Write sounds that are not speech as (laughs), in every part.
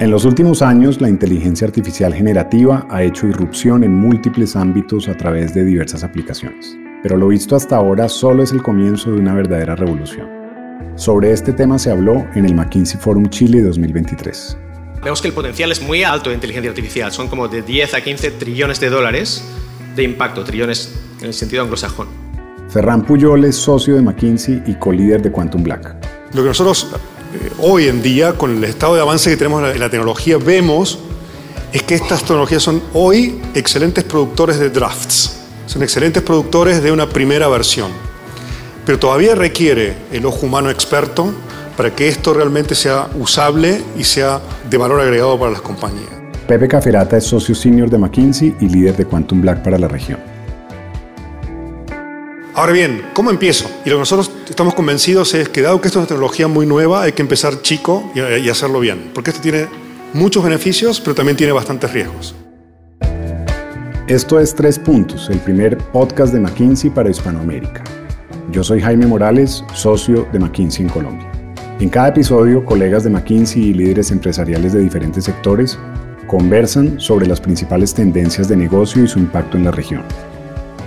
En los últimos años, la inteligencia artificial generativa ha hecho irrupción en múltiples ámbitos a través de diversas aplicaciones. Pero lo visto hasta ahora solo es el comienzo de una verdadera revolución. Sobre este tema se habló en el McKinsey Forum Chile 2023. Vemos que el potencial es muy alto de inteligencia artificial, son como de 10 a 15 trillones de dólares de impacto, trillones en el sentido anglosajón. Ferran Puyol es socio de McKinsey y co-líder de Quantum Black. Lo que nosotros hoy en día, con el estado de avance que tenemos en la tecnología, vemos es que estas tecnologías son hoy excelentes productores de drafts, son excelentes productores de una primera versión, pero todavía requiere el ojo humano experto para que esto realmente sea usable y sea de valor agregado para las compañías. Pepe Caferata es socio senior de McKinsey y líder de Quantum Black para la región. Ahora bien, ¿cómo empiezo? Y lo que nosotros estamos convencidos es que dado que esto es una tecnología muy nueva, hay que empezar chico y, hacerlo bien, porque esto tiene muchos beneficios, pero también tiene bastantes riesgos. Esto es Tres Puntos, el primer podcast de McKinsey para Hispanoamérica. Yo soy Jaime Morales, socio de McKinsey en Colombia. En cada episodio, colegas de McKinsey y líderes empresariales de diferentes sectores conversan sobre las principales tendencias de negocio y su impacto en la región.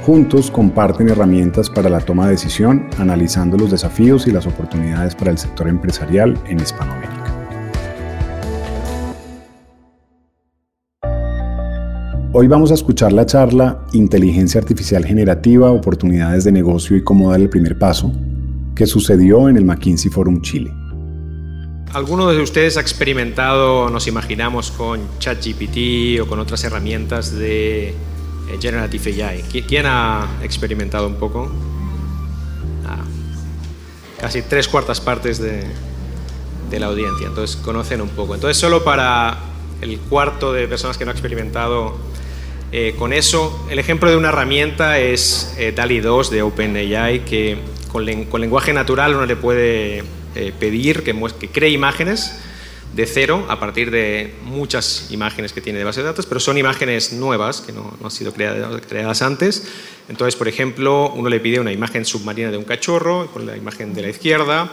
Juntos comparten herramientas para la toma de decisión, analizando los desafíos y las oportunidades para el sector empresarial en Hispanoamérica. Hoy vamos a escuchar la charla Inteligencia Artificial Generativa, oportunidades de negocio y cómo dar el primer paso, que sucedió en el McKinsey Forum Chile. ¿Alguno de ustedes ha experimentado, nos imaginamos, con ChatGPT o con otras herramientas de Generative AI. ¿Quién ha experimentado un poco? Ah, casi tres cuartas partes de, la audiencia, entonces conocen un poco. Entonces solo para el cuarto de personas que no ha experimentado eh, con eso, el ejemplo de una herramienta es eh, DALI 2 de OpenAI, que con, lenguaje natural uno le puede pedir que, que cree imágenes de cero a partir de muchas imágenes que tiene de base de datos, pero son imágenes nuevas que no, han sido creadas, antes. Entonces, por ejemplo, uno le pide una imagen submarina de un cachorro con la imagen de la izquierda,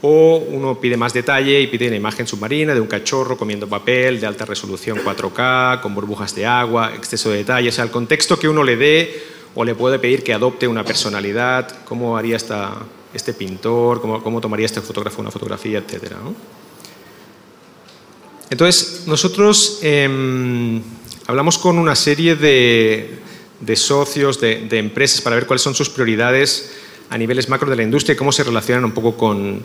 o uno pide más detalle y pide una imagen submarina de un cachorro comiendo papel de alta resolución 4K, con burbujas de agua, exceso de detalle, o sea, el contexto que uno le dé o le puede pedir que adopte una personalidad, cómo haría este pintor, cómo, tomaría este fotógrafo una fotografía, etcétera. Entonces, nosotros em, hablamos con una serie de, socios, de, empresas, para ver cuáles son sus prioridades a niveles macro de la industria y cómo se relacionan un poco con,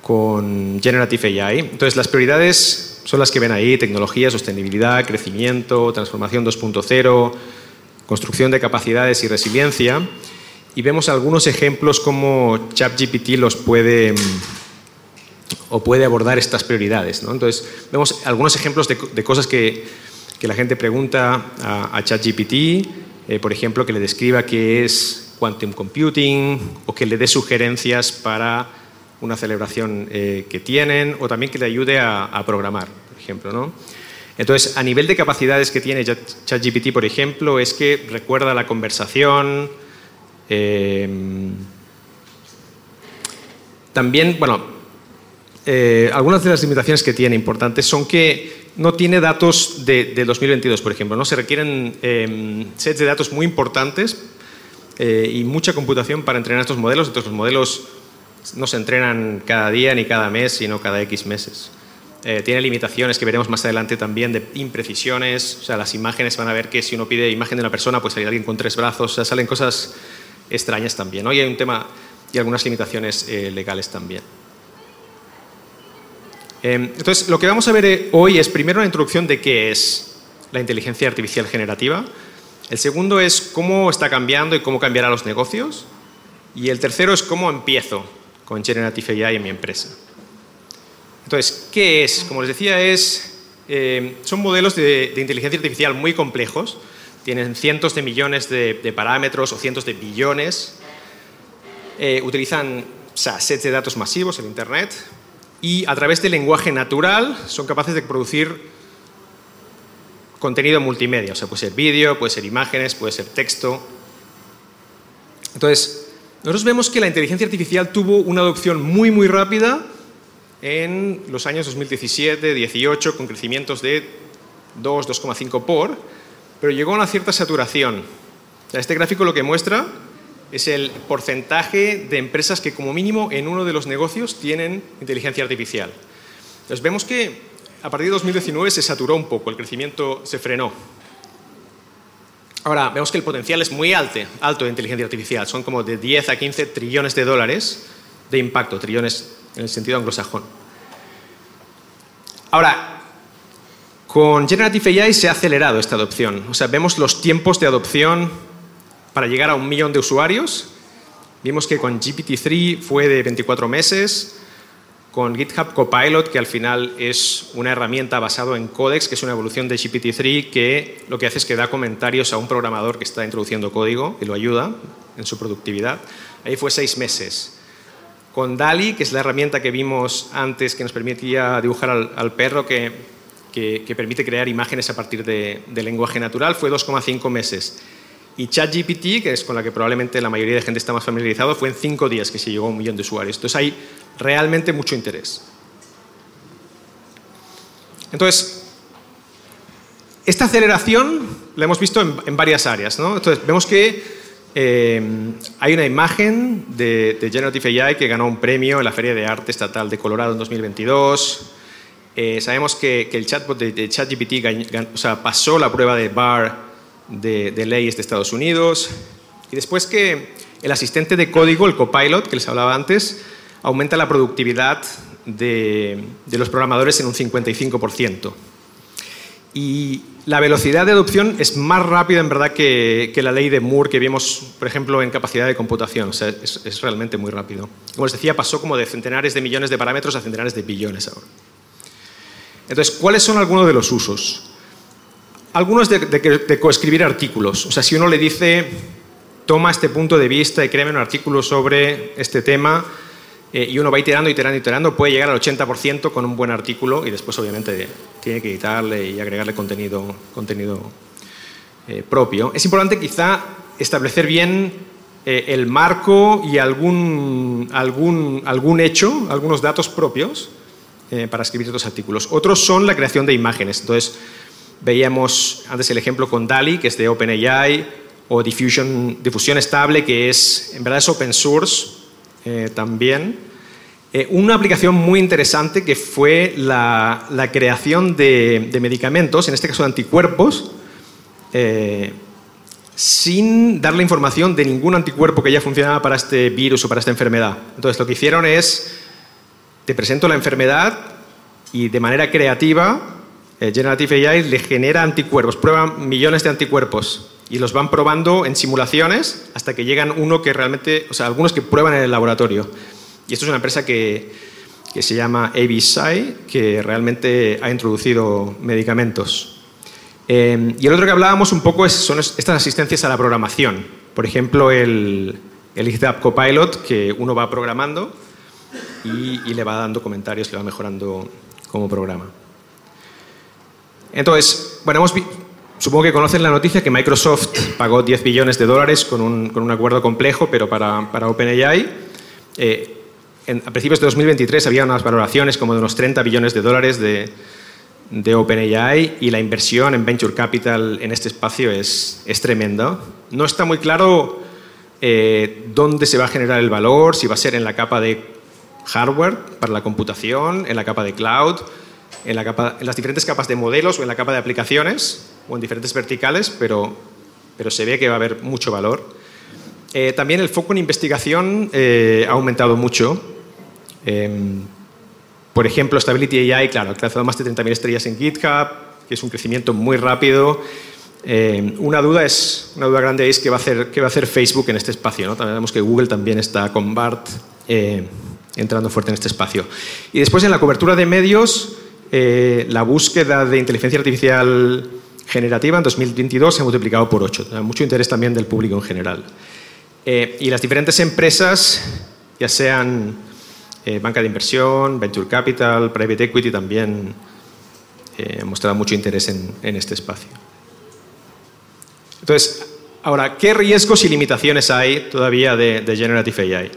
con Generative AI. Entonces, las prioridades son las que ven ahí, tecnología, sostenibilidad, crecimiento, transformación 2.0, construcción de capacidades y resiliencia. Y vemos algunos ejemplos cómo ChatGPT los puede o puede abordar estas prioridades. ¿no? Entonces, vemos algunos ejemplos de, cosas que, que, la gente pregunta a, ChatGPT, eh, por ejemplo, que le describa qué es quantum computing o que le dé sugerencias para una celebración eh, que tienen o también que le ayude a, programar, por ejemplo. ¿no? Entonces, a nivel de capacidades que tiene ChatGPT, por ejemplo, es que recuerda la conversación, eh, también, bueno, eh, algunas de las limitaciones que tiene importantes son que no tiene datos de, 2022, por ejemplo. ¿no? Se requieren em, sets de datos muy importantes eh, y mucha computación para entrenar estos modelos. Entonces, los modelos no se entrenan cada día ni cada mes, sino cada X meses. Eh, tiene limitaciones que veremos más adelante también de imprecisiones. O sea, las imágenes van a ver que si uno pide imagen de una persona, pues hay alguien con tres brazos. O sea, salen cosas extrañas también. ¿no? Y hay un tema y algunas limitaciones legales también. Em, entonces, lo que vamos a ver eh, hoy es primero una introducción de qué es la inteligencia artificial generativa. El segundo es cómo está cambiando y cómo cambiará los negocios. Y el tercero es cómo empiezo con Generative AI en mi empresa. Entonces, ¿qué es? Como les decía, es, em, son modelos de, inteligencia artificial muy complejos. Tienen cientos de millones de, parámetros o cientos de billones. Eh, utilizan sets de datos masivos en Internet y a través del lenguaje natural son capaces de producir contenido multimedia, o sea, puede ser vídeo, puede ser imágenes, puede ser texto. Entonces, nosotros vemos que la inteligencia artificial tuvo una adopción muy, muy rápida en los años 2017, 18, con crecimientos de 2, 2,5 por, pero llegó a una cierta saturación. este gráfico lo que muestra es el porcentaje de empresas que como mínimo en uno de los negocios tienen inteligencia artificial. Entonces vemos que a partir de 2019 se saturó un poco, el crecimiento se frenó. Ahora, vemos que el potencial es muy alto, alto de inteligencia artificial. Son como de 10 a 15 trillones de dólares de impacto, trillones en el sentido anglosajón. Ahora, con Generative AI se ha acelerado esta adopción. O sea, vemos los tiempos de adopción para llegar a un millón de usuarios. Vimos que con GPT-3 fue de 24 meses, con GitHub Copilot, que al final es una herramienta basada en Codex, que es una evolución de GPT-3, que lo que hace es que da comentarios a un programador que está introduciendo código y lo ayuda en su productividad. Ahí fue seis meses. Con DALI, que es la herramienta que vimos antes que nos permitía dibujar al, perro, que, que, permite crear imágenes a partir de, de lenguaje natural, fue 2,5 meses. Y ChatGPT, que es con la que probablemente la mayoría de gente está más familiarizado, fue en cinco días que se llegó a un millón de usuarios. Entonces hay realmente mucho interés. Entonces, esta aceleración la hemos visto en, varias áreas. ¿no? Entonces, vemos que eh, hay una imagen de, Generative AI que ganó un premio en la Feria de Arte Estatal de Colorado en 2022. Eh, sabemos que, el chatbot de, ChatGPT pasó la prueba de BAR de, leyes de Estados Unidos. Y después que el asistente de código, el copilot que les hablaba antes, aumenta la productividad de, los programadores en un 55%. Y la velocidad de adopción es más rápida en verdad que, la ley de Moore que vimos, por ejemplo, en capacidad de computación. O sea, es, es, realmente muy rápido. Como les decía, pasó como de centenares de millones de parámetros a centenares de billones ahora. Entonces, ¿cuáles son algunos de los usos? Algunos de, de, coescribir artículos. O sea, si uno le dice, toma este punto de vista y créeme un artículo sobre este tema, eh, y uno va iterando, iterando, iterando, puede llegar al 80% con un buen artículo y después obviamente tiene que editarle y agregarle contenido, contenido eh, propio. Es importante quizá establecer bien eh, el marco y algún, algún, algún hecho, algunos datos propios para escribir estos artículos. Otros son la creación de imágenes. Entonces, Veíamos antes el ejemplo con DALI, que es de OpenAI, o Diffusion, Difusión Estable, que es, en verdad es open source eh, también. Eh, una aplicación muy interesante que fue la, creación de, medicamentos, en este caso de anticuerpos, eh, sin darle información de ningún anticuerpo que ya funcionaba para este virus o para esta enfermedad. Entonces lo que hicieron es, te presento la enfermedad y de manera creativa Generative AI le genera anticuerpos, prueban millones de anticuerpos y los van probando en simulaciones hasta que llegan uno que realmente, o sea, algunos que prueban en el laboratorio. Y esto es una empresa que, que se llama ABSI, que realmente ha introducido medicamentos. Eh, y el otro que hablábamos un poco es, son estas asistencias a la programación. Por ejemplo, el, el GitHub Copilot, que uno va programando y, y le va dando comentarios, le va mejorando como programa. Entonces, bueno, supongo que conocen la noticia que Microsoft pagó 10 billones de dólares con un, acuerdo complejo, pero para, para OpenAI. Eh, a principios de 2023 había unas valoraciones como de unos 30 billones de dólares de, de OpenAI y la inversión en Venture Capital en este espacio es, es tremenda. No está muy claro eh, dónde se va a generar el valor, si va a ser en la capa de hardware para la computación, en la capa de cloud en, las diferentes capas de modelos o en la capa de aplicaciones o en diferentes verticales, pero, pero se ve que va a haber mucho valor. Eh, también el foco en investigación eh, ha aumentado mucho. Em, por ejemplo, Stability AI, claro, ha alcanzado más de 30.000 estrellas en GitHub, que es un crecimiento muy rápido. Em, una duda es una duda grande es qué va a hacer qué va a hacer Facebook en este espacio. ¿no? También vemos que Google también está con BART eh, entrando fuerte en este espacio. Y después en la cobertura de medios eh, la búsqueda de inteligencia artificial generativa en 2022 se ha multiplicado por 8. Mucho interés también del público en general. Eh, y las diferentes empresas, ya sean eh, banca de inversión, venture capital, private equity, también han mostrado mucho interés en, este espacio. Entonces, ahora, ¿qué riesgos y limitaciones hay todavía de, de Generative AI?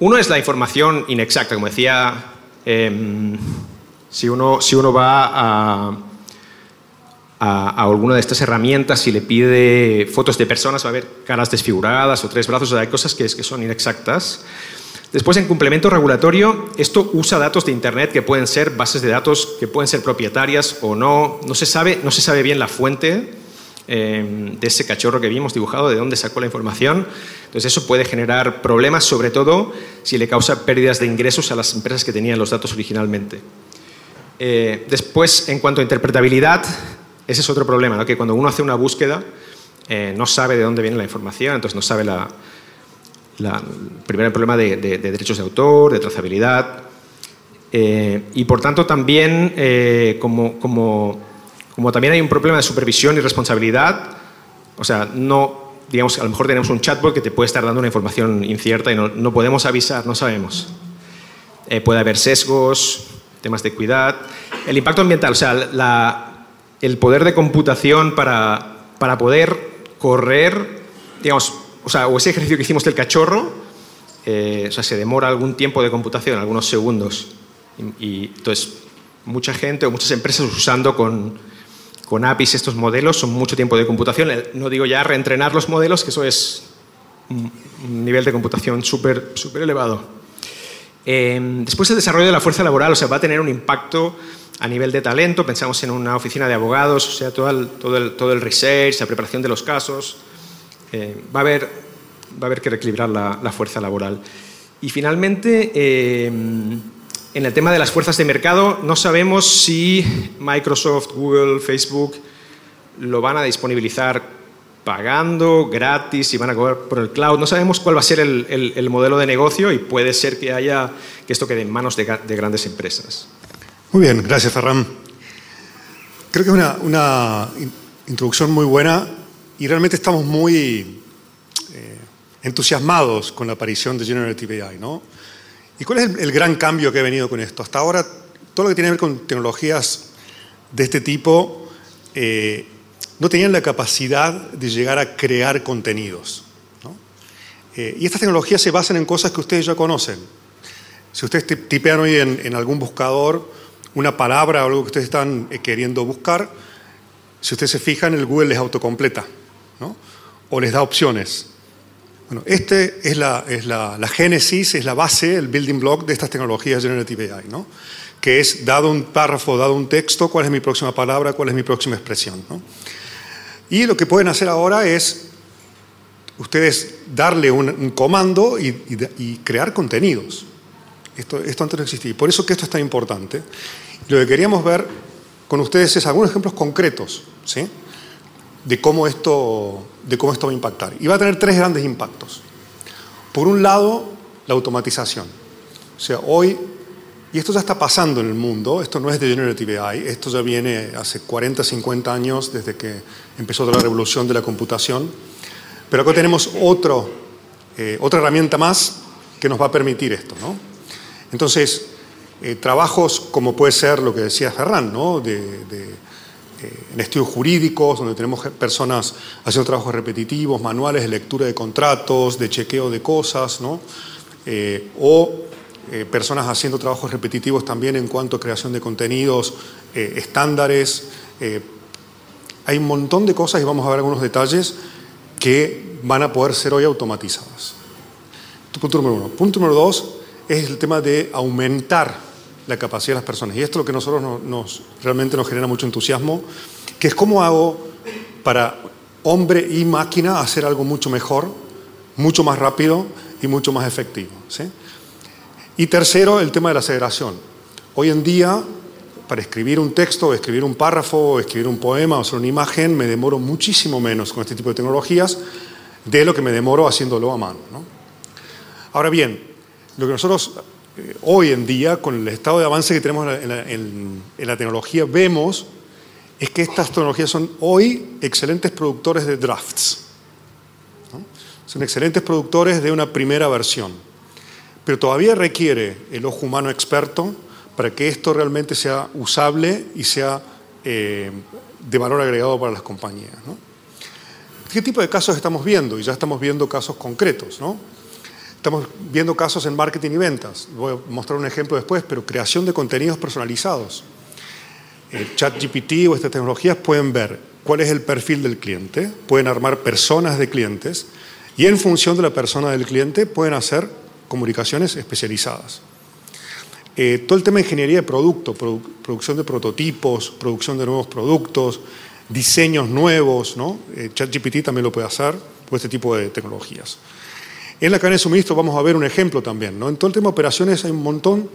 Uno es la información inexacta, como decía Em, si, uno, si uno va a, a, alguna de estas herramientas y le pide fotos de personas, va a ver caras desfiguradas o tres brazos, o sea, hay cosas que, que son inexactas. Después, en complemento regulatorio, esto usa datos de Internet que pueden ser bases de datos que pueden ser propietarias o no. No se sabe, no se sabe bien la fuente eh, de ese cachorro que vimos dibujado, de dónde sacó la información. Entonces, eso puede generar problemas, sobre todo si le causa pérdidas de ingresos a las empresas que tenían los datos originalmente. Eh, después, en cuanto a interpretabilidad, ese es otro problema, que cuando uno hace una búsqueda eh, no sabe de dónde viene la información, entonces no sabe la, la, primero el problema de, derechos de autor, de trazabilidad, eh, y por tanto también, eh, como, como, como, también hay un problema de supervisión y responsabilidad, o sea, no, digamos, a lo mejor tenemos un chatbot que te puede estar dando una información incierta y no, no podemos avisar, no sabemos. Eh, puede haber sesgos, temas de cuidado. El impacto ambiental, o sea, la, el poder de computación para, para poder correr, digamos, o sea, o ese ejercicio que hicimos del cachorro, eh, o sea, se demora algún tiempo de computación, algunos segundos. Y, entonces, mucha gente o muchas empresas usando con, con APIs estos modelos son mucho tiempo de computación. No digo ya reentrenar los modelos, que eso es un nivel de computación súper elevado. Eh, después el desarrollo de la fuerza laboral, o sea, va a tener un impacto a nivel de talento. Pensamos en una oficina de abogados, o sea, todo el, todo el, todo el research, la preparación de los casos, eh, va, a haber, va a haber que reequilibrar la, fuerza laboral. Y finalmente, eh, en el tema de las fuerzas de mercado, no sabemos si Microsoft, Google, Facebook lo van a disponibilizar pagando, gratis, si van a cobrar por el cloud. No sabemos cuál va a ser el, modelo de negocio y puede ser que haya que esto quede en manos de, grandes empresas. Muy bien, gracias Ferran. Creo que es una, una introducción muy buena y realmente estamos muy eh, entusiasmados con la aparición de Generative AI. ¿no? ¿Y cuál es el, gran cambio que ha venido con esto? Hasta ahora, todo lo que tiene que ver con tecnologías de este tipo eh, no tenían la capacidad de llegar a crear contenidos. Eh, y estas tecnologías se basan en cosas que ustedes ya conocen. Si ustedes tipean hoy en, algún buscador una palabra o algo que ustedes están queriendo buscar, si ustedes se fijan, el Google les autocompleta o les da opciones. Bueno, este es, la, es la, génesis, es la base, el building block de estas tecnologías Generative AI, ¿no? que es, dado un párrafo, dado un texto, cuál es mi próxima palabra, cuál es mi próxima expresión. Y lo que pueden hacer ahora es ustedes darle un, comando y, crear contenidos. Esto, antes no existía. Y por eso que esto es tan importante. Lo que queríamos ver con ustedes es algunos ejemplos concretos. ¿sí? de cómo, esto, de cómo esto va a impactar. Y va a tener tres grandes impactos. Por un lado, la automatización. O sea, hoy, y esto ya está pasando en el mundo, esto no es de Generative AI, esto ya viene hace 40, 50 años desde que empezó la revolución de la computación, pero acá tenemos eh, otra herramienta más que nos va a permitir esto. ¿no? Entonces, eh, trabajos como puede ser lo que decía Ferran, ¿no? de eh, en estudios jurídicos, donde tenemos personas haciendo trabajos repetitivos, manuales de lectura de contratos, de chequeo de cosas, ¿no? O eh, personas haciendo trabajos repetitivos también en cuanto a creación de contenidos, estándares. hay un montón de cosas y vamos a ver algunos detalles que van a poder ser hoy automatizadas. Punto número uno. Punto número dos es el tema de aumentar la capacidad de las personas. Y esto es lo que a nosotros nos, realmente nos genera mucho entusiasmo, que es cómo hago para hombre y máquina hacer algo mucho mejor, mucho más rápido y mucho más efectivo. Y tercero, el tema de la aceleración. Hoy en día, para escribir un texto, escribir un párrafo, escribir un poema o hacer una imagen, me demoro muchísimo menos con este tipo de tecnologías de lo que me demoro haciéndolo a mano. Ahora bien, lo que nosotros eh, hoy en día, con el estado de avance que tenemos en la, tecnología, vemos es que estas tecnologías son hoy excelentes productores de drafts. Son excelentes productores de una primera versión. Pero todavía requiere el ojo humano experto para que esto realmente sea usable y sea eh, de valor agregado para las compañías. ¿Qué tipo de casos estamos viendo? Y ya estamos viendo casos concretos. ¿no? Estamos viendo casos en marketing y ventas. Voy a mostrar un ejemplo después, pero creación de contenidos personalizados. ChatGPT o estas tecnologías pueden ver cuál es el perfil del cliente, pueden armar personas de clientes y en función de la persona del cliente pueden hacer comunicaciones especializadas. Eh, todo el tema de ingeniería de producto, producción de prototipos, producción de nuevos productos, diseños nuevos. Eh, ChatGPT también lo puede hacer, por este tipo de tecnologías. En la cadena de suministro vamos a ver un ejemplo también. ¿no? En todo el tema de operaciones hay un montón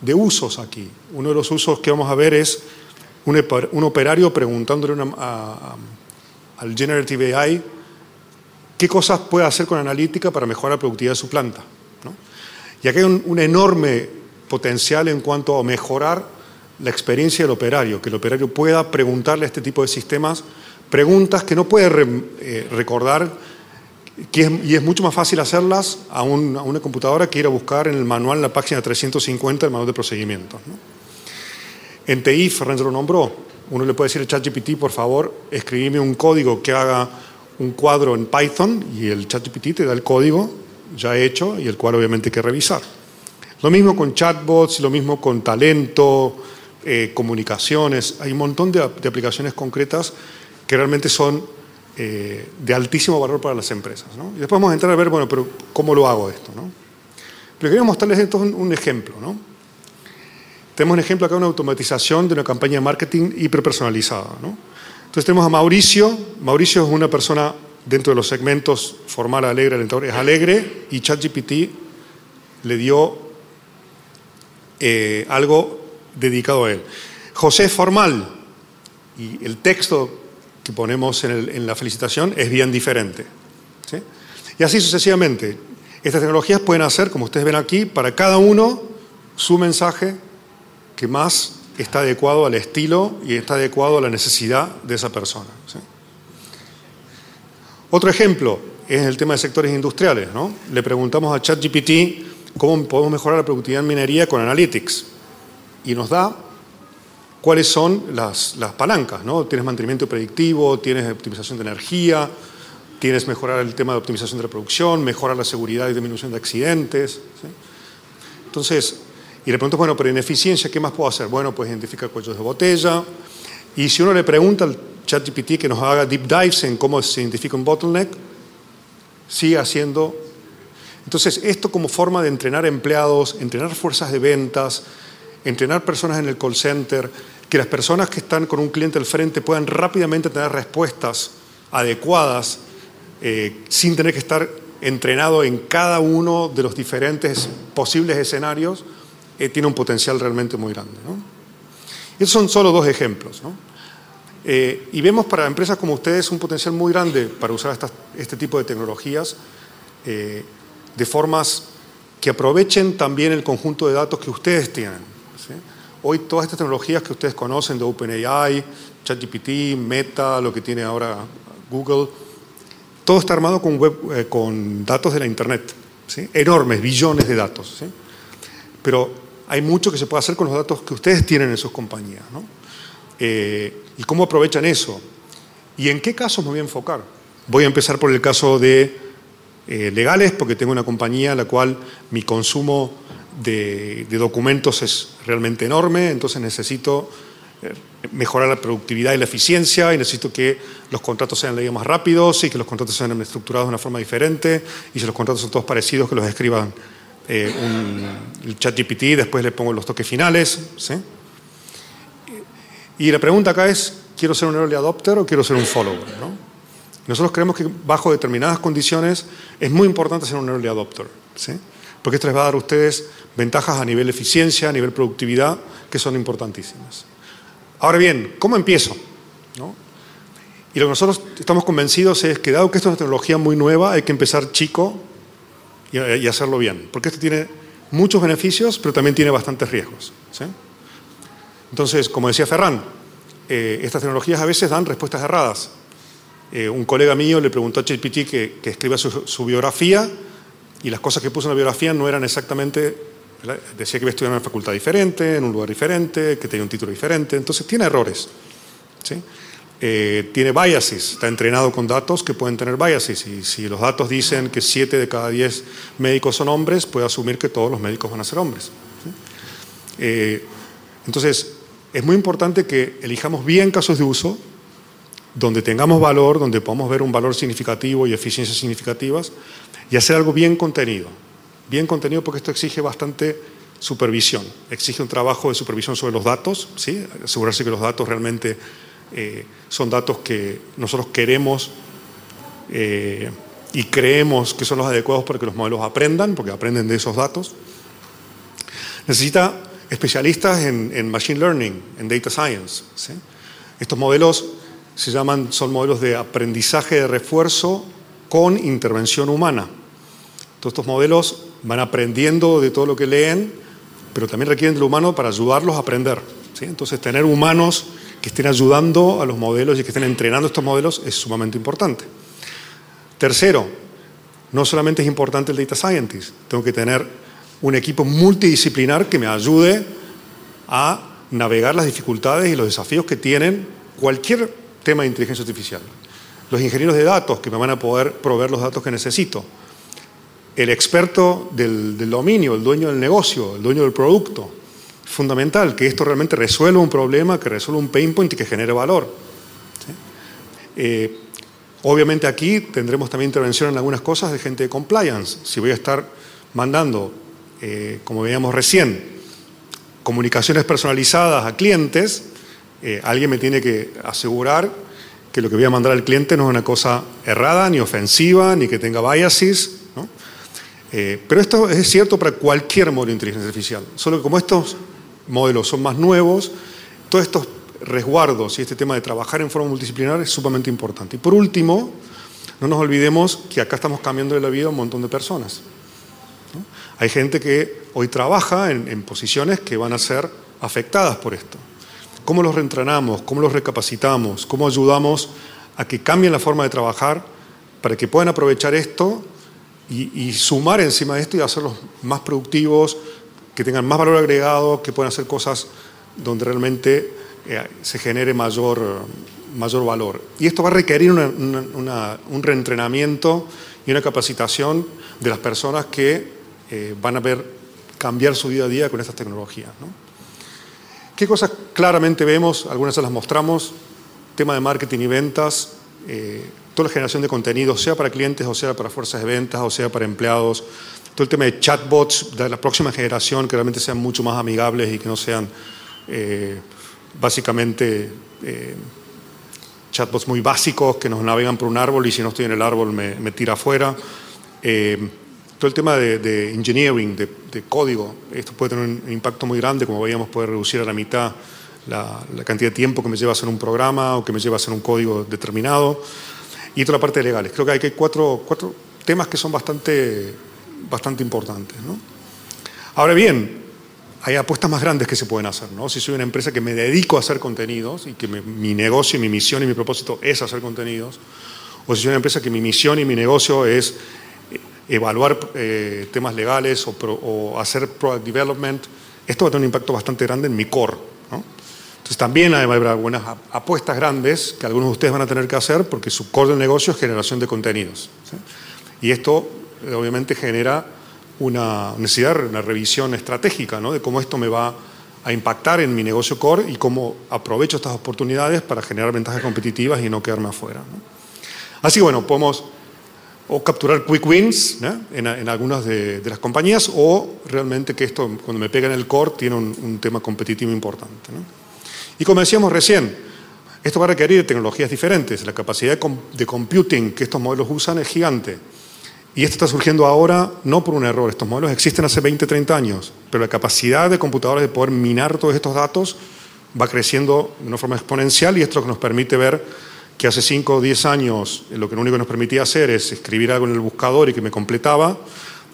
de usos aquí. Uno de los usos que vamos a ver es un, operario preguntándole al Generative AI qué cosas puede hacer con analítica para mejorar la productividad de su planta. Y aquí hay un, enorme potencial en cuanto a mejorar la experiencia del operario, que el operario pueda preguntarle a este tipo de sistemas preguntas que no puede eh, recordar y es mucho más fácil hacerlas a, una computadora que ir a buscar en el manual, en la página 350, el manual de procedimientos. En TI, Fernández lo nombró. Uno le puede decir al ChatGPT, por favor, escribime un código que haga un cuadro en Python y el ChatGPT te da el código ya hecho y el cual obviamente hay que revisar. Lo mismo con chatbots, lo mismo con talento, eh, comunicaciones. Hay un montón de, aplicaciones concretas que realmente son eh, de altísimo valor para las empresas. Y después vamos a entrar a ver, bueno, pero ¿cómo lo hago esto? ¿no? Pero quería mostrarles esto un, ejemplo. ¿no? Tenemos un ejemplo acá de una automatización de una campaña de marketing hiperpersonalizada. ¿no? Entonces tenemos a Mauricio. Mauricio es una persona dentro de los segmentos formal, alegre, alentador, es alegre y ChatGPT le dio eh, algo dedicado a él. José es formal y el texto que ponemos en, la felicitación es bien diferente. Y así sucesivamente. Estas tecnologías pueden hacer, como ustedes ven aquí, para cada uno su mensaje que más está adecuado al estilo y está adecuado a la necesidad de esa persona. Otro ejemplo es el tema de sectores industriales. ¿no? Le preguntamos a ChatGPT cómo podemos mejorar la productividad en minería con Analytics. Y nos da cuáles son las, palancas. ¿no? Tienes mantenimiento predictivo, tienes optimización de energía, tienes mejorar el tema de optimización de la producción, mejorar la seguridad y disminución de accidentes. Entonces, y le pregunto, bueno, pero en eficiencia, ¿qué más puedo hacer? Bueno, pues identificar cuellos de botella. Y si uno le pregunta al ChatGPT que nos haga deep dives en cómo se identifica un bottleneck, sigue haciendo. Entonces, esto como forma de entrenar empleados, entrenar fuerzas de ventas, entrenar personas en el call center, que las personas que están con un cliente al frente puedan rápidamente tener respuestas adecuadas eh, sin tener que estar entrenado en cada uno de los diferentes posibles escenarios, eh, tiene un potencial realmente muy grande. Esos son solo dos ejemplos. Eh, y vemos para empresas como ustedes un potencial muy grande para usar este tipo de tecnologías de formas que aprovechen también el conjunto de datos que ustedes tienen. Hoy todas estas tecnologías que ustedes conocen de OpenAI, ChatGPT, Meta, lo que tiene ahora Google, todo está armado con, eh, con datos de la Internet, enormes, billones de datos. Pero hay mucho que se puede hacer con los datos que ustedes tienen en sus compañías. Eh, ¿Y cómo aprovechan eso? ¿Y en qué casos me voy a enfocar? Voy a empezar por el caso de eh, legales, porque tengo una compañía en la cual mi consumo de, documentos es realmente enorme, entonces necesito eh, mejorar la productividad y la eficiencia y necesito que los contratos sean leídos más rápidos y que los contratos sean estructurados de una forma diferente y si los contratos son todos parecidos que los escriban un, el chat GPT después le pongo los toques finales. Y la pregunta acá es, ¿quiero ser un early adopter o quiero ser un follower? Nosotros creemos que bajo determinadas condiciones es muy importante ser un early adopter. ¿sí? porque esto les va a dar a ustedes ventajas a nivel eficiencia, a nivel productividad, que son importantísimas. Ahora bien, ¿cómo empiezo? Y lo que nosotros estamos convencidos es que dado que esto es una tecnología muy nueva, hay que empezar chico y, hacerlo bien, porque esto tiene muchos beneficios, pero también tiene bastantes riesgos. Entonces, como decía Ferran, eh, estas tecnologías a veces dan respuestas erradas. Eh, un colega mío le preguntó a ChatGPT que, que escriba su biografía y las cosas que puso en la biografía no eran exactamente, decía que iba a en una facultad diferente, en un lugar diferente, que tenía un título diferente, entonces tiene errores. eh, tiene biases, está entrenado con datos que pueden tener biases. Y si los datos dicen que 7 de cada 10 médicos son hombres, puede asumir que todos los médicos van a ser hombres. Entonces, es muy importante que elijamos bien casos de uso, donde tengamos valor, donde podamos ver un valor significativo y eficiencias significativas, y hacer algo bien contenido. Bien contenido porque esto exige bastante supervisión, exige un trabajo de supervisión sobre los datos, ¿sí? asegurarse que los datos realmente eh, son datos que nosotros queremos eh, y creemos que son los adecuados para que los modelos aprendan, porque aprenden de esos datos. Necesita especialistas en, Machine Learning, en Data Science. Estos modelos se llaman, son modelos de aprendizaje de refuerzo con intervención humana. Todos estos modelos van aprendiendo de todo lo que leen, pero también requieren del humano para ayudarlos a aprender. Entonces, tener humanos que estén ayudando a los modelos y que estén entrenando estos modelos es sumamente importante. Tercero, no solamente es importante el data scientist, tengo que tener un equipo multidisciplinar que me ayude a navegar las dificultades y los desafíos que tienen cualquier tema de inteligencia artificial. Los ingenieros de datos que me van a poder proveer los datos que necesito. El experto del, dominio, el dueño del negocio, el dueño del producto. Fundamental que esto realmente resuelva un problema, que resuelva un pain point y que genere valor. Eh, obviamente aquí tendremos también intervención en algunas cosas de gente de compliance. Si voy a estar mandando eh, como veíamos recién, comunicaciones personalizadas a clientes, eh, alguien me tiene que asegurar que lo que voy a mandar al cliente no es una cosa errada, ni ofensiva, ni que tenga biases. Eh, pero esto es cierto para cualquier modelo de inteligencia artificial. Solo que como estos modelos son más nuevos, todos estos resguardos y este tema de trabajar en forma multidisciplinar es sumamente importante. Y por último, no nos olvidemos que acá estamos cambiando la vida a un montón de personas. Hay gente que hoy trabaja en, posiciones que van a ser afectadas por esto. ¿Cómo los reentrenamos? ¿Cómo los recapacitamos? ¿Cómo ayudamos a que cambien la forma de trabajar para que puedan aprovechar esto y, sumar encima de esto y hacerlos más productivos, que tengan más valor agregado, que puedan hacer cosas donde realmente eh, se genere mayor, mayor valor. Y esto va a requerir un reentrenamiento y una capacitación de las personas que eh, van a ver cambiar su día a día con estas tecnologías. ¿Qué cosas claramente vemos? Algunas se las mostramos. Tema de marketing y ventas, eh, toda la generación de contenido, sea para clientes, o sea para fuerzas de ventas, o sea para empleados. Todo el tema de chatbots de la próxima generación, que realmente sean mucho más amigables y que no sean eh, básicamente chatbots muy básicos que nos navegan por un árbol y si no estoy en el árbol me, me tira afuera todo el tema de, engineering, de, código, esto puede tener un impacto muy grande, como veíamos, puede reducir a la mitad la, cantidad de tiempo que me lleva a hacer un programa o que me lleva a hacer un código determinado. Y toda la parte de legales. Creo que hay cuatro, cuatro temas que son bastante, bastante importantes. Ahora bien, hay apuestas más grandes que se pueden hacer. ¿no? Si soy una empresa que me dedico a hacer contenidos y que mi negocio, mi misión y mi propósito es hacer contenidos, o si soy una empresa que mi misión y mi negocio es evaluar eh, temas legales o, hacer product development, esto va a tener un impacto bastante grande en mi core. Entonces también hay algunas apuestas grandes que algunos de ustedes van a tener que hacer porque su core del negocio es generación de contenidos. Y esto eh, obviamente genera una necesidad, una revisión estratégica de cómo esto me va a impactar en mi negocio core y cómo aprovecho estas oportunidades para generar ventajas competitivas y no quedarme afuera. Así que bueno, podemos o capturar quick wins en, algunas de, las compañías o realmente que esto cuando me pega en el core tiene un, tema competitivo importante. Y como decíamos recién, esto va a requerir tecnologías diferentes. La capacidad de, de computing que estos modelos usan es gigante. Y esto está surgiendo ahora no por un error. Estos modelos existen hace 20, 30 años, pero la capacidad de computadores de poder minar todos estos datos va creciendo de una forma exponencial y esto nos permite ver que hace 5 o 10 años lo que lo único que nos permitía hacer es escribir algo en el buscador y que me completaba,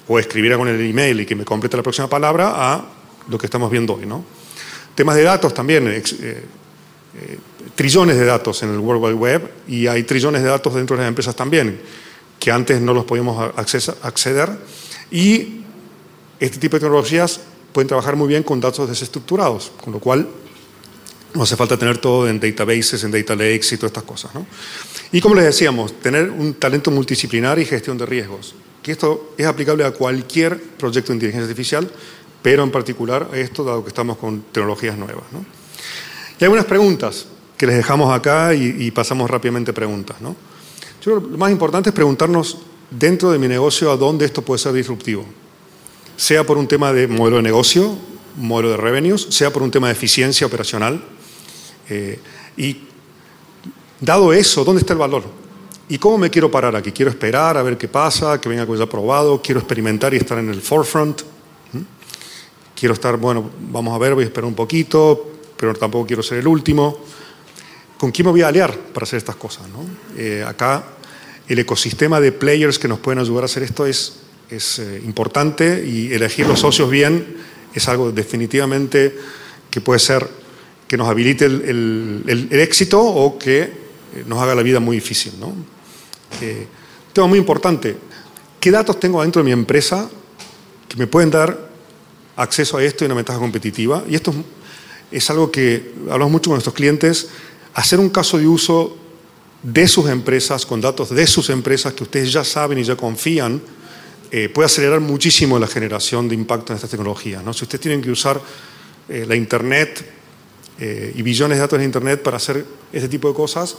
o escribir algo en el email y que me completa la próxima palabra, a lo que estamos viendo hoy. ¿no? Temas de datos también, eh, eh, trillones de datos en el World Wide Web y hay trillones de datos dentro de las empresas también, que antes no los podíamos acceder. Y este tipo de tecnologías pueden trabajar muy bien con datos desestructurados, con lo cual No hace falta tener todo en databases, en data lakes y todas estas cosas. ¿no? Y como les decíamos, tener un talento multidisciplinar y gestión de riesgos. Que esto es aplicable a cualquier proyecto de inteligencia artificial, pero en particular a esto, dado que estamos con tecnologías nuevas. ¿no? Y hay algunas preguntas que les dejamos acá y, pasamos rápidamente preguntas. ¿no? Yo creo que lo más importante es preguntarnos dentro de mi negocio a dónde esto puede ser disruptivo. Sea por un tema de modelo de negocio, modelo de revenues, sea por un tema de eficiencia operacional. Eh, y dado eso, ¿dónde está el valor? ¿Y cómo me quiero parar aquí? ¿Quiero esperar a ver qué pasa, que venga con ya probado? ¿Quiero experimentar y estar en el forefront? ¿Mm? Quiero estar, bueno, vamos a ver, voy a esperar un poquito, pero tampoco quiero ser el último. ¿Con quién me voy a aliar para hacer estas cosas? Eh, acá el ecosistema de players que nos pueden ayudar a hacer esto es, es eh, importante y elegir los socios bien es algo definitivamente que puede ser que nos habilite el, éxito o que eh, nos haga la vida muy difícil. ¿no? tema muy importante, ¿qué datos tengo dentro de mi empresa que me pueden dar acceso a esto y una ventaja competitiva? Y esto es algo que hablamos mucho con nuestros clientes, hacer un caso de uso de sus empresas, con datos de sus empresas que ustedes ya saben y ya confían, eh, puede acelerar muchísimo la generación de impacto en esta tecnología. ¿no? Si ustedes tienen que usar eh, la Internet eh, y billones de datos en Internet para hacer este tipo de cosas,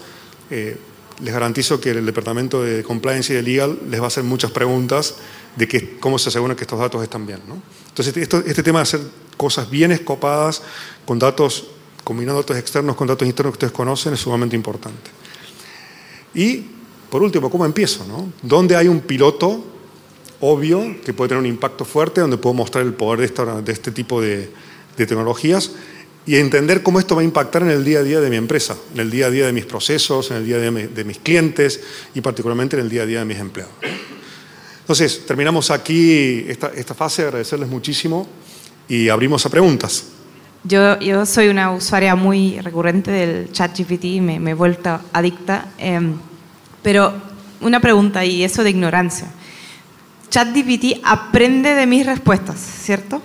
les garantizo que el Departamento de Compliance y de Legal les va a hacer muchas preguntas de que, cómo se asegura que estos datos están bien. ¿no? Entonces, este tema de hacer cosas bien escopadas, con datos, combinando datos externos con datos internos que ustedes conocen, es sumamente importante. Y, por último, ¿cómo empiezo? No? ¿Dónde hay un piloto obvio que puede tener un impacto fuerte, donde puedo mostrar el poder de, de este tipo de, tecnologías y entender cómo esto va a impactar en el día a día de mi empresa, en el día a día de mis procesos, en el día a día de mis clientes y particularmente en el día a día de mis empleados. Entonces, terminamos aquí esta, esta fase, agradecerles muchísimo y abrimos a preguntas. Yo, yo soy una usuaria muy recurrente del chat GPT, me, me he vuelto adicta, em, pero una pregunta y eso de ignorancia. ChatGPT aprende de mis respuestas, ¿cierto?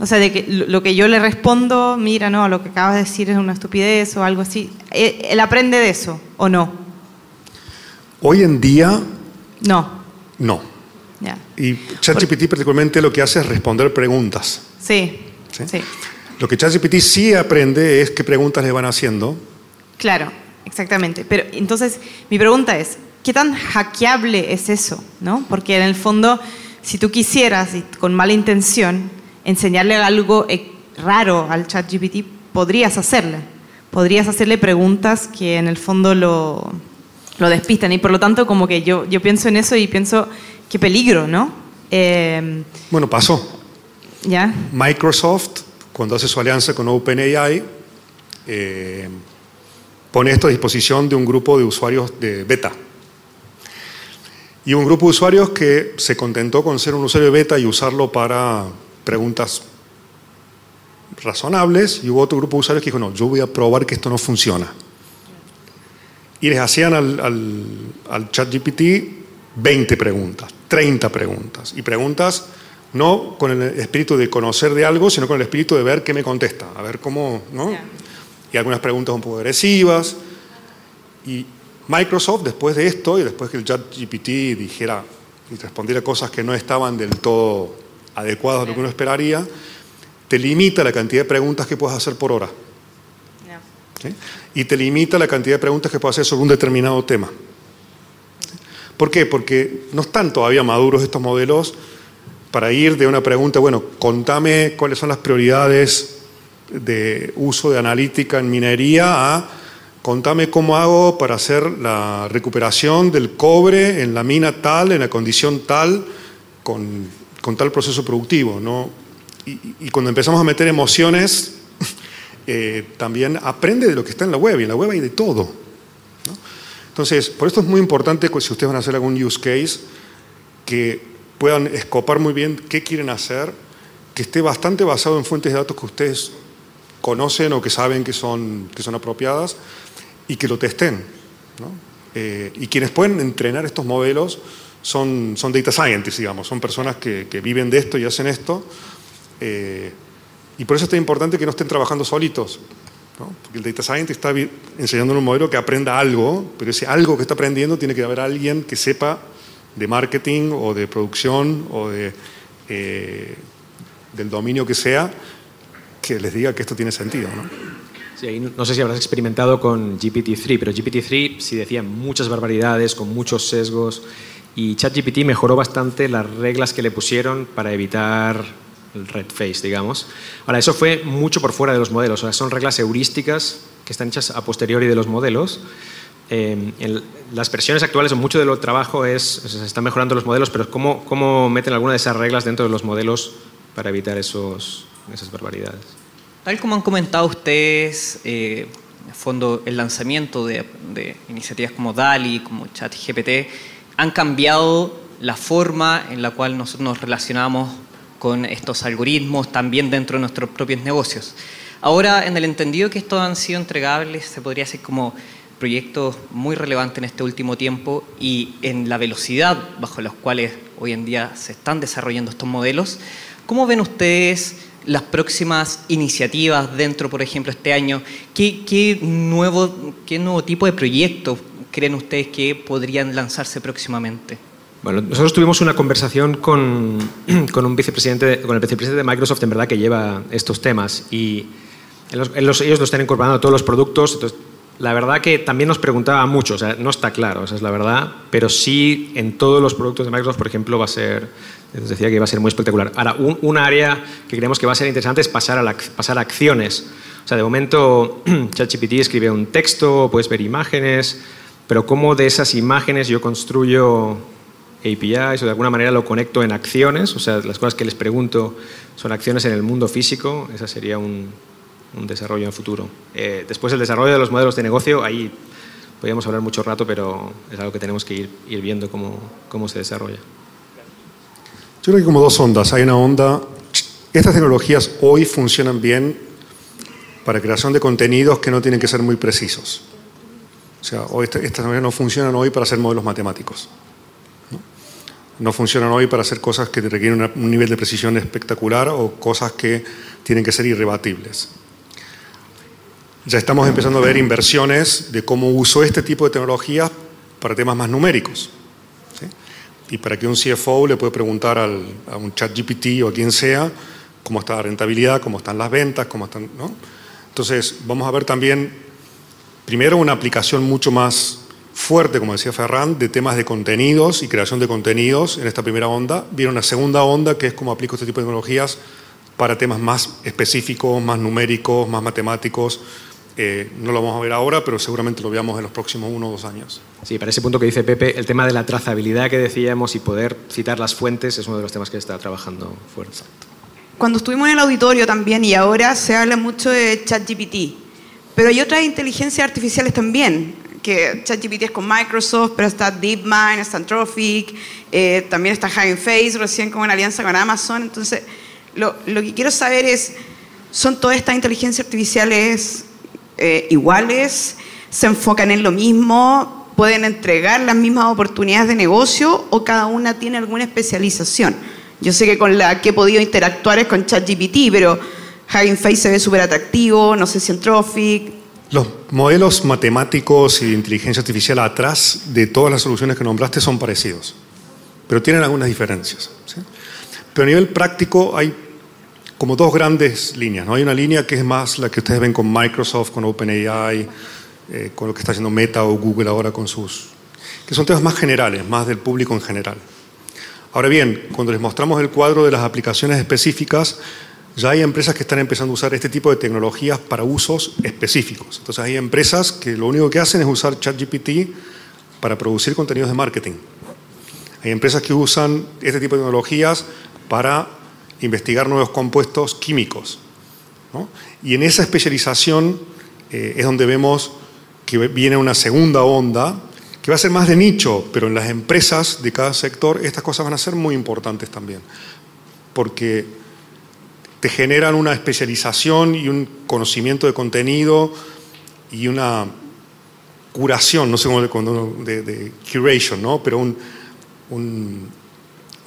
O sea, de que lo que yo le respondo, mira, no, lo que acabas de decir es una estupidez o algo así. ¿E, ¿Él aprende de eso o no? Hoy en día... No. No. Y ChatGPT particularmente lo que hace es responder preguntas. Sí, sí. Lo que ChatGPT sí aprende es qué preguntas le van haciendo. Claro, exactamente. Pero entonces mi pregunta es, ¿qué tan hackeable es eso? ¿No? Porque en el fondo, si tú quisieras, y con mala intención, enseñarle algo e, raro al ChatGPT, podrías hacerle. Podrías hacerle preguntas que en el fondo lo, lo despistan. Y por lo tanto, como que yo, yo pienso en eso y pienso Qué peligro, ¿no? Eh, bueno, pasó. ¿Ya? Microsoft, cuando hace su alianza con OpenAI, eh, pone esto a disposición de un grupo de usuarios de beta. Y un grupo de usuarios que se contentó con ser un usuario de beta y usarlo para preguntas razonables, y hubo otro grupo de usuarios que dijo, no, yo voy a probar que esto no funciona. Y les hacían al, al, al chat GPT 20 preguntas, 30 preguntas. Y preguntas no con el espíritu de conocer de algo, sino con el espíritu de ver qué me contesta, a ver cómo, ¿no? Y algunas preguntas un poco agresivas. Y Microsoft, después de esto, y después que el ChatGPT dijera y respondiera cosas que no estaban del todo adecuadas a lo que uno esperaría, te limita la cantidad de preguntas que puedes hacer por hora. Y te limita la cantidad de preguntas que puedes hacer sobre un determinado tema. ¿Por qué? Porque no están todavía maduros estos modelos para ir de una pregunta, bueno, contame cuáles son las prioridades de uso de analítica en minería a contame cómo hago para hacer la recuperación del cobre en la mina tal, en la condición tal, con, tal proceso productivo. ¿no? Y, cuando empezamos a meter emociones, (laughs) eh, también aprende de lo que está en la web, y en la web hay de todo. Entonces, por esto es muy importante, pues, si ustedes van a hacer algún use case, que puedan escopar muy bien qué quieren hacer, que esté bastante basado en fuentes de datos que ustedes conocen o que saben que son, que son apropiadas y que lo testen. Eh, y quienes pueden entrenar estos modelos son, son data scientists, digamos, son personas que, viven de esto y hacen esto. Eh, y por eso es tan importante que no estén trabajando solitos. Porque el data scientist está enseñando un modelo que aprenda algo, pero ese algo que está aprendiendo tiene que haber alguien que sepa de marketing o de producción o de, eh, del dominio que sea, que les diga que esto tiene sentido. ¿no? no sé si habrás experimentado con GPT-3, pero GPT-3 sí decía muchas barbaridades, con muchos sesgos, y ChatGPT mejoró bastante las reglas que le pusieron para evitar el red face, digamos. Ahora, eso fue mucho por fuera de los modelos, o sea, son reglas heurísticas que están hechas a posteriori de los modelos. Eh, en las versiones actuales, mucho de lo trabajo es, se están mejorando los modelos, pero ¿cómo, ¿cómo meten alguna de esas reglas dentro de los modelos para evitar esos, esas barbaridades? Tal como han comentado ustedes, eh, en fondo el lanzamiento de, de iniciativas como DALI, como ChatGPT, han cambiado la forma en la cual nosotros nos relacionamos con estos algoritmos también dentro de nuestros propios negocios. Ahora, en el entendido que estos han sido entregables, se podría hacer como proyectos muy relevantes en este último tiempo y en la velocidad bajo los cuales hoy en día se están desarrollando estos modelos, ¿cómo ven ustedes las próximas iniciativas dentro, por ejemplo, este año? ¿Qué, qué nuevo, qué nuevo tipo de proyectos creen ustedes que podrían lanzarse próximamente? Bueno, nosotros tuvimos una conversación con, (clears throat) con, un vicepresidente, con el vicepresidente de Microsoft, en verdad, que lleva estos temas. Y ellos los están incorporando a todos los productos. Entonces, la verdad que también nos preguntaba mucho, o sea, no está claro, esa es la verdad, pero sí en todos los productos de Microsoft, por ejemplo, va a ser, les decía que va a ser muy espectacular. Ahora, un, área que creemos que va a ser interesante es pasar a, pasar a acciones. O sea, de momento, (clears throat) ChatGPT escribe un texto, puedes ver imágenes, pero cómo de esas imágenes yo construyo APIs o de alguna manera lo conecto en acciones, o sea, las cosas que les pregunto son acciones en el mundo físico, esa sería un, un desarrollo en futuro. Eh, después el desarrollo de los modelos de negocio, ahí podríamos hablar mucho rato, pero es algo que tenemos que ir, ir viendo cómo, cómo se desarrolla. Yo creo que como dos ondas. Hay una onda, estas tecnologías hoy funcionan bien para creación de contenidos que no tienen que ser muy precisos. O sea, hoy estas tecnologías no funcionan hoy para hacer modelos matemáticos no funcionan hoy para hacer cosas que requieren un nivel de precisión espectacular o cosas que tienen que ser irrebatibles. Ya estamos empezando a ver inversiones de cómo uso este tipo de tecnologías para temas más numéricos. Y para que un CFO le pueda preguntar al, a un chat GPT o a quien sea cómo está la rentabilidad, cómo están las ventas, cómo están... ¿no? Entonces, vamos a ver también, primero, una aplicación mucho más fuerte, como decía Ferran, de temas de contenidos y creación de contenidos en esta primera onda. Viene una segunda onda que es cómo aplico este tipo de tecnologías para temas más específicos, más numéricos, más matemáticos. Eh, no lo vamos a ver ahora, pero seguramente lo veamos en los próximos uno o dos años. Sí, para ese punto que dice Pepe, el tema de la trazabilidad que decíamos y poder citar las fuentes es uno de los temas que está trabajando fuerte. Cuando estuvimos en el auditorio también y ahora se habla mucho de ChatGPT, pero hay otras inteligencias artificiales también que ChatGPT es con Microsoft, pero está DeepMind, está Anthropic, eh, también está Hugging Face, recién como en alianza con Amazon. Entonces, lo, lo, que quiero saber es, ¿son todas estas inteligencias artificiales eh, iguales? ¿Se enfocan en lo mismo? ¿Pueden entregar las mismas oportunidades de negocio o cada una tiene alguna especialización? Yo sé que con la que he podido interactuar es con ChatGPT, pero Hugging Face se ve súper atractivo, no sé si Anthropic, los modelos matemáticos y de inteligencia artificial atrás de todas las soluciones que nombraste son parecidos, pero tienen algunas diferencias. Pero a nivel práctico hay como dos grandes líneas. ¿no? Hay una línea que es más la que ustedes ven con Microsoft, con OpenAI, eh, con lo que está haciendo Meta o Google ahora con sus... que son temas más generales, más del público en general. Ahora bien, cuando les mostramos el cuadro de las aplicaciones específicas, ya hay empresas que están empezando a usar este tipo de tecnologías para usos específicos. Entonces hay empresas que lo único que hacen es usar ChatGPT para producir contenidos de marketing. Hay empresas que usan este tipo de tecnologías para investigar nuevos compuestos químicos. Y en esa especialización eh, es donde vemos que viene una segunda onda que va a ser más de nicho, pero en las empresas de cada sector estas cosas van a ser muy importantes también. Porque te generan una especialización y un conocimiento de contenido y una curación, no sé cómo de, de, curation, ¿no? pero una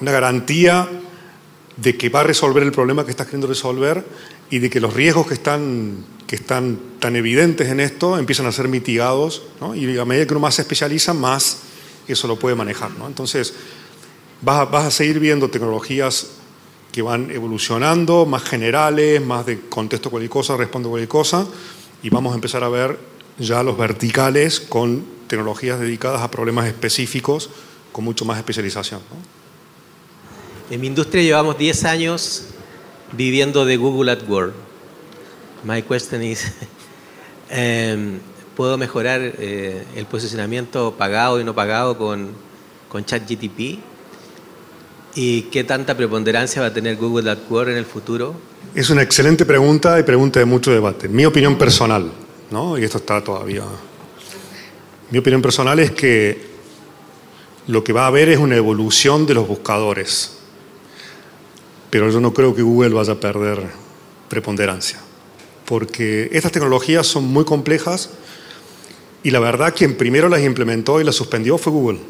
garantía de que va a resolver el problema que estás queriendo resolver y de que los riesgos que están que están tan evidentes en esto empiezan a ser mitigados, y a medida que uno más se especializa, más eso lo puede manejar. Entonces, vas a, seguir viendo tecnologías que van evolucionando, más generales, más de contesto cualquier cosa, respondo cualquier cosa, y vamos a empezar a ver ya los verticales con tecnologías dedicadas a problemas específicos con mucho más especialización. En mi industria llevamos 10 años viviendo de Google AdWords. My question is, (laughs) em, ¿puedo mejorar eh, el posicionamiento pagado y no pagado con, con ChatGTP? ¿Y qué tanta preponderancia va a tener Google AdWords en el futuro? Es una excelente pregunta y pregunta de mucho debate. Mi opinión personal, ¿no? y esto está todavía... Mi opinión personal es que lo que va a haber es una evolución de los buscadores pero yo no creo que Google vaya a perder preponderancia, porque estas tecnologías son muy complejas y la verdad quien primero las implementó y las suspendió fue Google.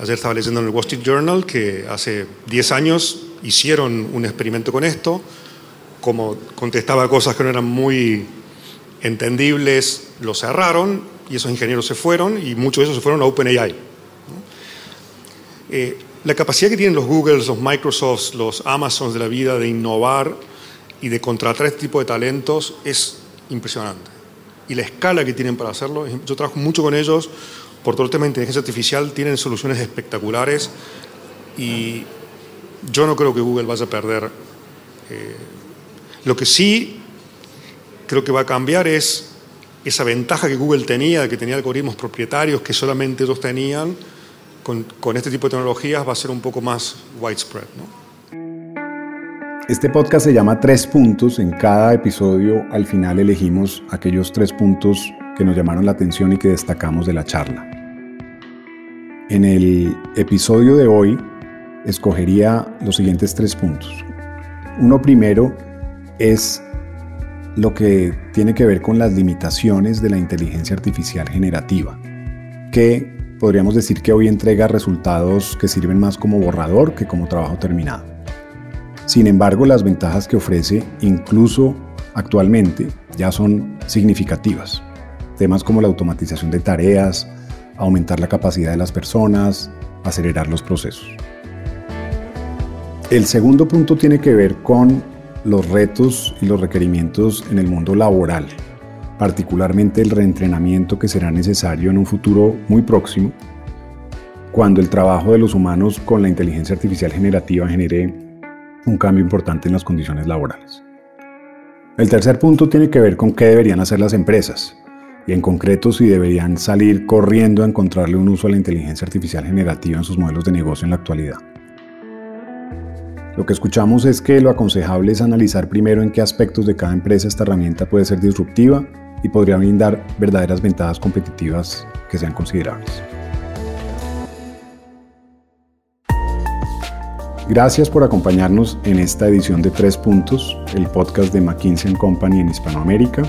Ayer estaba leyendo en el Wall Street Journal que hace 10 años hicieron un experimento con esto, como contestaba cosas que no eran muy entendibles, lo cerraron y esos ingenieros se fueron y muchos de esos se fueron a OpenAI. Eh, la capacidad que tienen los Googles, los Microsofts, los Amazons de la vida de innovar y de contratar este tipo de talentos es impresionante. Y la escala que tienen para hacerlo, yo trabajo mucho con ellos por todo el tema de inteligencia artificial, tienen soluciones espectaculares y yo no creo que Google vaya a perder. Eh, lo que sí creo que va a cambiar es esa ventaja que Google tenía, que tenía algoritmos propietarios que solamente ellos tenían, con, este tipo de tecnologías va a ser un poco más widespread. Este podcast se llama Tres Puntos. En cada episodio al final elegimos aquellos tres puntos que nos llamaron la atención y que destacamos de la charla. En el episodio de hoy escogería los siguientes tres puntos. Uno primero es lo que tiene que ver con las limitaciones de la inteligencia artificial generativa, que podríamos decir que hoy entrega resultados que sirven más como borrador que como trabajo terminado. Sin embargo, las ventajas que ofrece, incluso actualmente, ya son significativas. Temas como la automatización de tareas, aumentar la capacidad de las personas, acelerar los procesos. El segundo punto tiene que ver con los retos y los requerimientos en el mundo laboral particularmente el reentrenamiento que será necesario en un futuro muy próximo, cuando el trabajo de los humanos con la inteligencia artificial generativa genere un cambio importante en las condiciones laborales. El tercer punto tiene que ver con qué deberían hacer las empresas y en concreto si deberían salir corriendo a encontrarle un uso a la inteligencia artificial generativa en sus modelos de negocio en la actualidad. Lo que escuchamos es que lo aconsejable es analizar primero en qué aspectos de cada empresa esta herramienta puede ser disruptiva y podría brindar verdaderas ventajas competitivas que sean considerables. Gracias por acompañarnos en esta edición de Tres Puntos, el podcast de McKinsey Company en Hispanoamérica.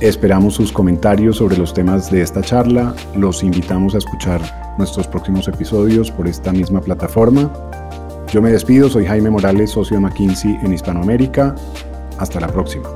Esperamos sus comentarios sobre los temas de esta charla. Los invitamos a escuchar nuestros próximos episodios por esta misma plataforma. Yo me despido, soy Jaime Morales, socio de McKinsey en Hispanoamérica. Hasta la próxima.